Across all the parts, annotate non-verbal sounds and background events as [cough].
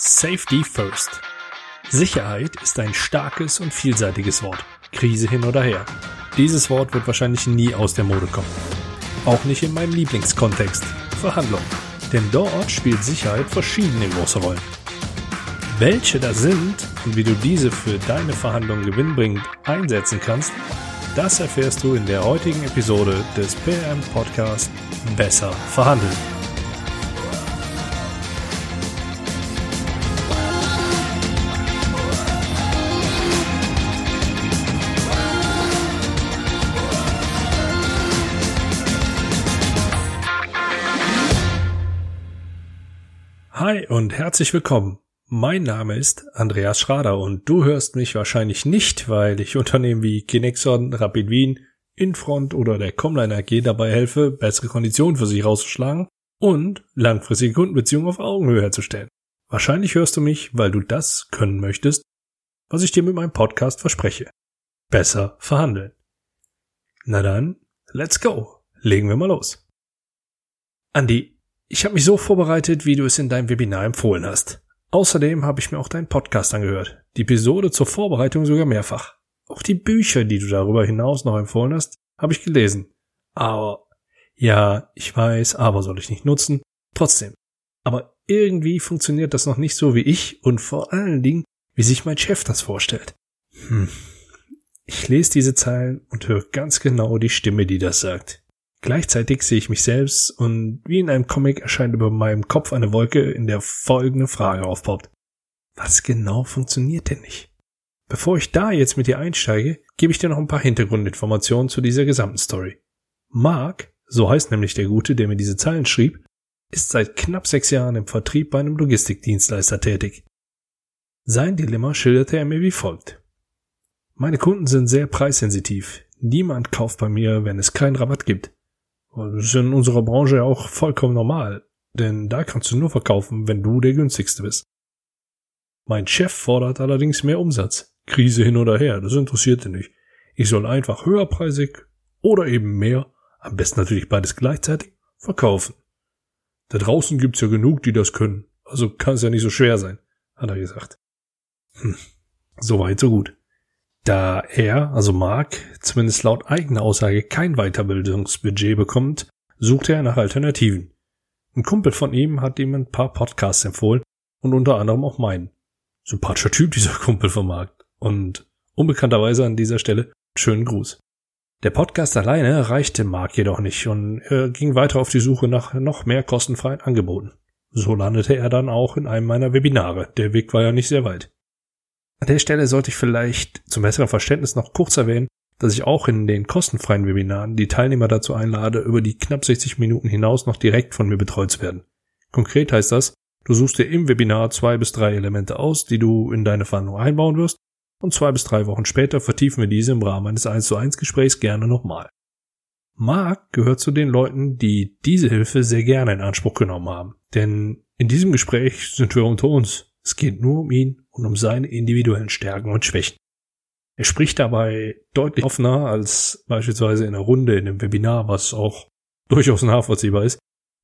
Safety First. Sicherheit ist ein starkes und vielseitiges Wort. Krise hin oder her. Dieses Wort wird wahrscheinlich nie aus der Mode kommen. Auch nicht in meinem Lieblingskontext. Verhandlung. Denn dort spielt Sicherheit verschiedene große Rollen. Welche das sind und wie du diese für deine Verhandlungen gewinnbringend einsetzen kannst, das erfährst du in der heutigen Episode des PM Podcast Besser verhandeln. Hi und herzlich willkommen. Mein Name ist Andreas Schrader und du hörst mich wahrscheinlich nicht, weil ich Unternehmen wie Kinexon, Rapid Wien, Infront oder der Comline AG dabei helfe, bessere Konditionen für sich rauszuschlagen und langfristige Kundenbeziehungen auf Augenhöhe herzustellen. Wahrscheinlich hörst du mich, weil du das können möchtest, was ich dir mit meinem Podcast verspreche. Besser verhandeln. Na dann, let's go. Legen wir mal los. Andi, ich habe mich so vorbereitet, wie du es in deinem Webinar empfohlen hast. Außerdem habe ich mir auch deinen Podcast angehört. Die Episode zur Vorbereitung sogar mehrfach. Auch die Bücher, die du darüber hinaus noch empfohlen hast, habe ich gelesen. Aber, ja, ich weiß, aber soll ich nicht nutzen. Trotzdem. Aber irgendwie funktioniert das noch nicht so wie ich und vor allen Dingen, wie sich mein Chef das vorstellt. Hm. Ich lese diese Zeilen und höre ganz genau die Stimme, die das sagt. Gleichzeitig sehe ich mich selbst und wie in einem Comic erscheint über meinem Kopf eine Wolke, in der folgende Frage aufpoppt. Was genau funktioniert denn nicht? Bevor ich da jetzt mit dir einsteige, gebe ich dir noch ein paar Hintergrundinformationen zu dieser gesamten Story. Mark, so heißt nämlich der Gute, der mir diese Zeilen schrieb, ist seit knapp sechs Jahren im Vertrieb bei einem Logistikdienstleister tätig. Sein Dilemma schilderte er mir wie folgt. Meine Kunden sind sehr preissensitiv. Niemand kauft bei mir, wenn es keinen Rabatt gibt. Das ist in unserer Branche ja auch vollkommen normal, denn da kannst du nur verkaufen, wenn du der günstigste bist. Mein Chef fordert allerdings mehr Umsatz. Krise hin oder her, das interessiert ihn nicht. Ich soll einfach höherpreisig oder eben mehr, am besten natürlich beides gleichzeitig, verkaufen. Da draußen gibt's ja genug, die das können, also kann es ja nicht so schwer sein, hat er gesagt. Hm, so weit, so gut. Da er, also Mark, zumindest laut eigener Aussage kein Weiterbildungsbudget bekommt, sucht er nach Alternativen. Ein Kumpel von ihm hat ihm ein paar Podcasts empfohlen und unter anderem auch meinen. Sympathischer Typ, dieser Kumpel von Mark. Und unbekannterweise an dieser Stelle schönen Gruß. Der Podcast alleine reichte Mark jedoch nicht und er ging weiter auf die Suche nach noch mehr kostenfreien Angeboten. So landete er dann auch in einem meiner Webinare. Der Weg war ja nicht sehr weit. An der Stelle sollte ich vielleicht zum besseren Verständnis noch kurz erwähnen, dass ich auch in den kostenfreien Webinaren die Teilnehmer dazu einlade, über die knapp 60 Minuten hinaus noch direkt von mir betreut zu werden. Konkret heißt das, du suchst dir im Webinar zwei bis drei Elemente aus, die du in deine Verhandlung einbauen wirst, und zwei bis drei Wochen später vertiefen wir diese im Rahmen eines 1 zu 1 Gesprächs gerne nochmal. Mark gehört zu den Leuten, die diese Hilfe sehr gerne in Anspruch genommen haben. Denn in diesem Gespräch sind wir unter uns. Es geht nur um ihn und um seine individuellen Stärken und Schwächen. Er spricht dabei deutlich offener als beispielsweise in einer Runde in einem Webinar, was auch durchaus nachvollziehbar ist,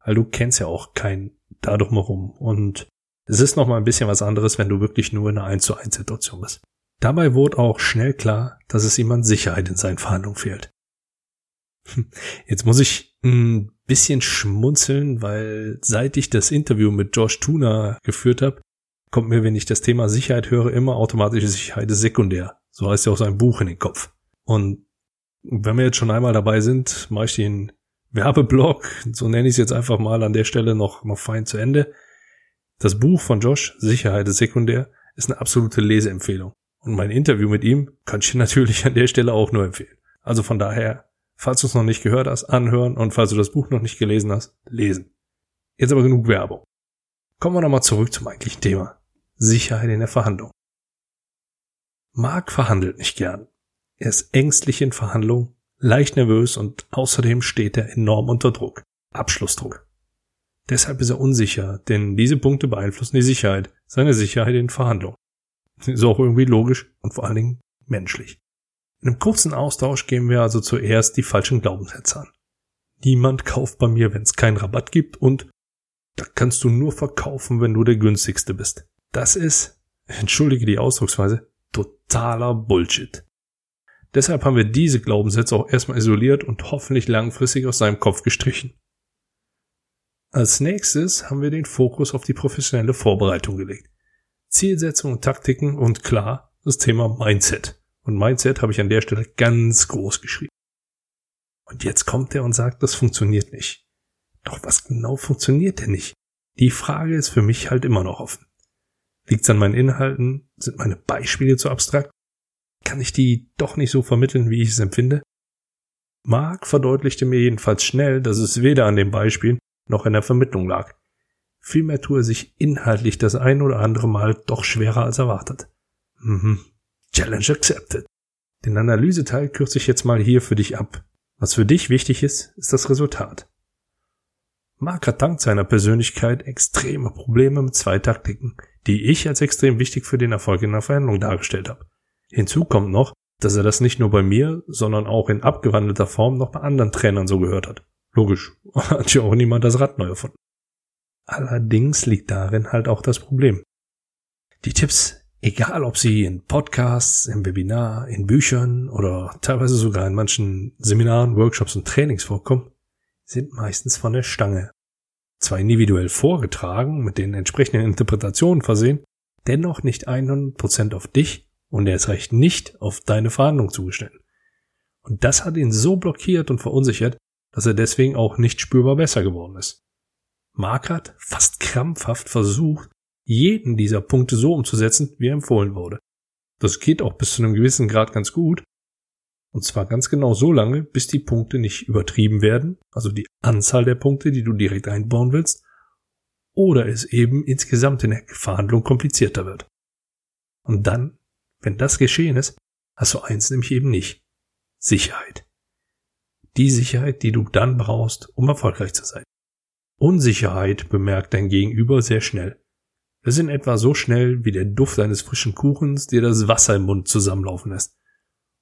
weil du kennst ja auch keinen da drumherum und es ist nochmal ein bisschen was anderes, wenn du wirklich nur in einer 1 zu 1 Situation bist. Dabei wurde auch schnell klar, dass es ihm an Sicherheit in seinen Verhandlungen fehlt. [laughs] Jetzt muss ich ein bisschen schmunzeln, weil seit ich das Interview mit Josh Tuna geführt habe, kommt mir, wenn ich das Thema Sicherheit höre, immer automatische Sicherheit ist sekundär. So heißt ja auch sein Buch in den Kopf. Und wenn wir jetzt schon einmal dabei sind, mache ich den Werbeblock, so nenne ich es jetzt einfach mal an der Stelle noch, noch fein zu Ende. Das Buch von Josh, Sicherheit ist sekundär, ist eine absolute Leseempfehlung. Und mein Interview mit ihm kann ich [laughs] natürlich an der Stelle auch nur empfehlen. Also von daher, falls du es noch nicht gehört hast, anhören und falls du das Buch noch nicht gelesen hast, lesen. Jetzt aber genug Werbung. Kommen wir nochmal zurück zum eigentlichen Thema. Sicherheit in der Verhandlung. Mark verhandelt nicht gern. Er ist ängstlich in Verhandlungen, leicht nervös und außerdem steht er enorm unter Druck. Abschlussdruck. Deshalb ist er unsicher, denn diese Punkte beeinflussen die Sicherheit, seine Sicherheit in Verhandlungen. Ist auch irgendwie logisch und vor allen Dingen menschlich. In einem kurzen Austausch gehen wir also zuerst die falschen Glaubenssätze an. Niemand kauft bei mir, wenn es keinen Rabatt gibt und da kannst du nur verkaufen, wenn du der günstigste bist. Das ist, entschuldige die Ausdrucksweise, totaler Bullshit. Deshalb haben wir diese Glaubenssätze auch erstmal isoliert und hoffentlich langfristig aus seinem Kopf gestrichen. Als nächstes haben wir den Fokus auf die professionelle Vorbereitung gelegt. Zielsetzung und Taktiken und klar das Thema Mindset. Und Mindset habe ich an der Stelle ganz groß geschrieben. Und jetzt kommt er und sagt, das funktioniert nicht. Doch was genau funktioniert denn nicht? Die Frage ist für mich halt immer noch offen. Liegt es an meinen Inhalten? Sind meine Beispiele zu abstrakt? Kann ich die doch nicht so vermitteln, wie ich es empfinde? Mark verdeutlichte mir jedenfalls schnell, dass es weder an den Beispielen noch in der Vermittlung lag. Vielmehr tue er sich inhaltlich das ein oder andere Mal doch schwerer als erwartet. Mhm. Challenge accepted. Den Analyseteil kürze ich jetzt mal hier für dich ab. Was für dich wichtig ist, ist das Resultat. Mark hat dank seiner Persönlichkeit extreme Probleme mit zwei Taktiken, die ich als extrem wichtig für den Erfolg in der Verhandlung dargestellt habe. Hinzu kommt noch, dass er das nicht nur bei mir, sondern auch in abgewandelter Form noch bei anderen Trainern so gehört hat. Logisch, [laughs] hat ja auch niemand das Rad neu erfunden. Allerdings liegt darin halt auch das Problem. Die Tipps, egal ob sie in Podcasts, im Webinar, in Büchern oder teilweise sogar in manchen Seminaren, Workshops und Trainings vorkommen, sind meistens von der Stange. Zwar individuell vorgetragen, mit den entsprechenden Interpretationen versehen, dennoch nicht 100% auf dich und erst recht nicht auf deine Verhandlung zugestellt. Und das hat ihn so blockiert und verunsichert, dass er deswegen auch nicht spürbar besser geworden ist. Mark hat fast krampfhaft versucht, jeden dieser Punkte so umzusetzen, wie er empfohlen wurde. Das geht auch bis zu einem gewissen Grad ganz gut, und zwar ganz genau so lange, bis die Punkte nicht übertrieben werden, also die Anzahl der Punkte, die du direkt einbauen willst, oder es eben insgesamt in der Verhandlung komplizierter wird. Und dann, wenn das geschehen ist, hast du eins nämlich eben nicht. Sicherheit. Die Sicherheit, die du dann brauchst, um erfolgreich zu sein. Unsicherheit bemerkt dein Gegenüber sehr schnell. Das in etwa so schnell wie der Duft eines frischen Kuchens dir das Wasser im Mund zusammenlaufen lässt.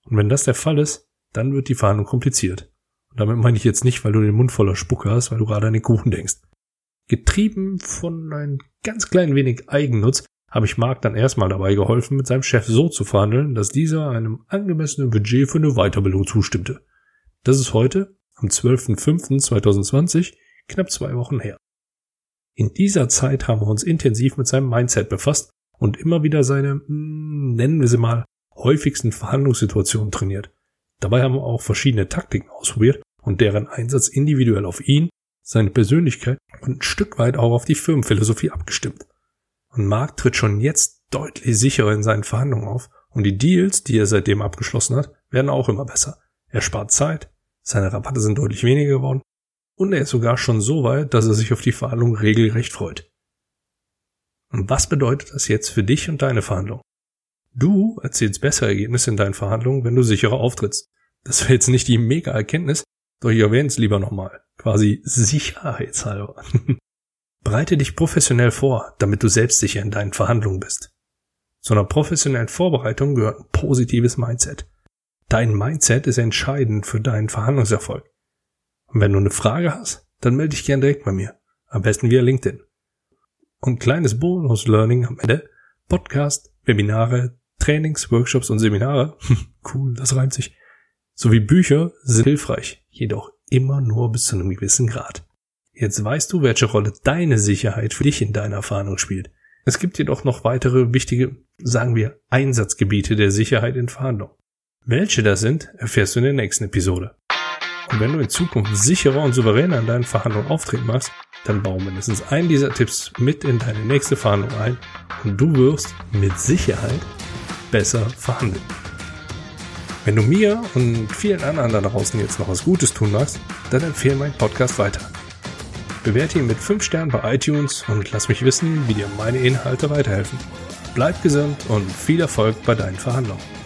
Und wenn das der Fall ist, dann wird die Verhandlung kompliziert. Und damit meine ich jetzt nicht, weil du den Mund voller Spucke hast, weil du gerade an den Kuchen denkst. Getrieben von ein ganz klein wenig Eigennutz habe ich Mark dann erstmal dabei geholfen, mit seinem Chef so zu verhandeln, dass dieser einem angemessenen Budget für eine Weiterbildung zustimmte. Das ist heute, am 12.05.2020, knapp zwei Wochen her. In dieser Zeit haben wir uns intensiv mit seinem Mindset befasst und immer wieder seine, hm, nennen wir sie mal, häufigsten Verhandlungssituationen trainiert. Dabei haben wir auch verschiedene Taktiken ausprobiert und deren Einsatz individuell auf ihn, seine Persönlichkeit und ein Stück weit auch auf die Firmenphilosophie abgestimmt. Und Mark tritt schon jetzt deutlich sicherer in seinen Verhandlungen auf und die Deals, die er seitdem abgeschlossen hat, werden auch immer besser. Er spart Zeit, seine Rabatte sind deutlich weniger geworden und er ist sogar schon so weit, dass er sich auf die Verhandlungen regelrecht freut. Und was bedeutet das jetzt für dich und deine Verhandlung? Du erzielst bessere Ergebnisse in deinen Verhandlungen, wenn du sicherer auftrittst. Das wäre jetzt nicht die mega Erkenntnis, doch ich erwähne es lieber nochmal. Quasi sicherheitshalber. [laughs] Bereite dich professionell vor, damit du selbstsicher in deinen Verhandlungen bist. Zu einer professionellen Vorbereitung gehört ein positives Mindset. Dein Mindset ist entscheidend für deinen Verhandlungserfolg. Und wenn du eine Frage hast, dann melde dich gern direkt bei mir. Am besten via LinkedIn. Und kleines Bonus-Learning am Ende. Podcast, Webinare, Trainings, Workshops und Seminare, [laughs] cool, das reimt sich, sowie Bücher sind hilfreich, jedoch immer nur bis zu einem gewissen Grad. Jetzt weißt du, welche Rolle deine Sicherheit für dich in deiner Erfahrung spielt. Es gibt jedoch noch weitere wichtige, sagen wir, Einsatzgebiete der Sicherheit in Verhandlungen. Welche das sind, erfährst du in der nächsten Episode. Und wenn du in Zukunft sicherer und souveräner in deinen Verhandlungen auftreten magst, dann bau mindestens einen dieser Tipps mit in deine nächste Verhandlung ein und du wirst mit Sicherheit besser verhandeln. Wenn du mir und vielen anderen da draußen jetzt noch was Gutes tun magst, dann empfehle meinen Podcast weiter. Bewerte ihn mit 5 Sternen bei iTunes und lass mich wissen, wie dir meine Inhalte weiterhelfen. Bleib gesund und viel Erfolg bei deinen Verhandlungen.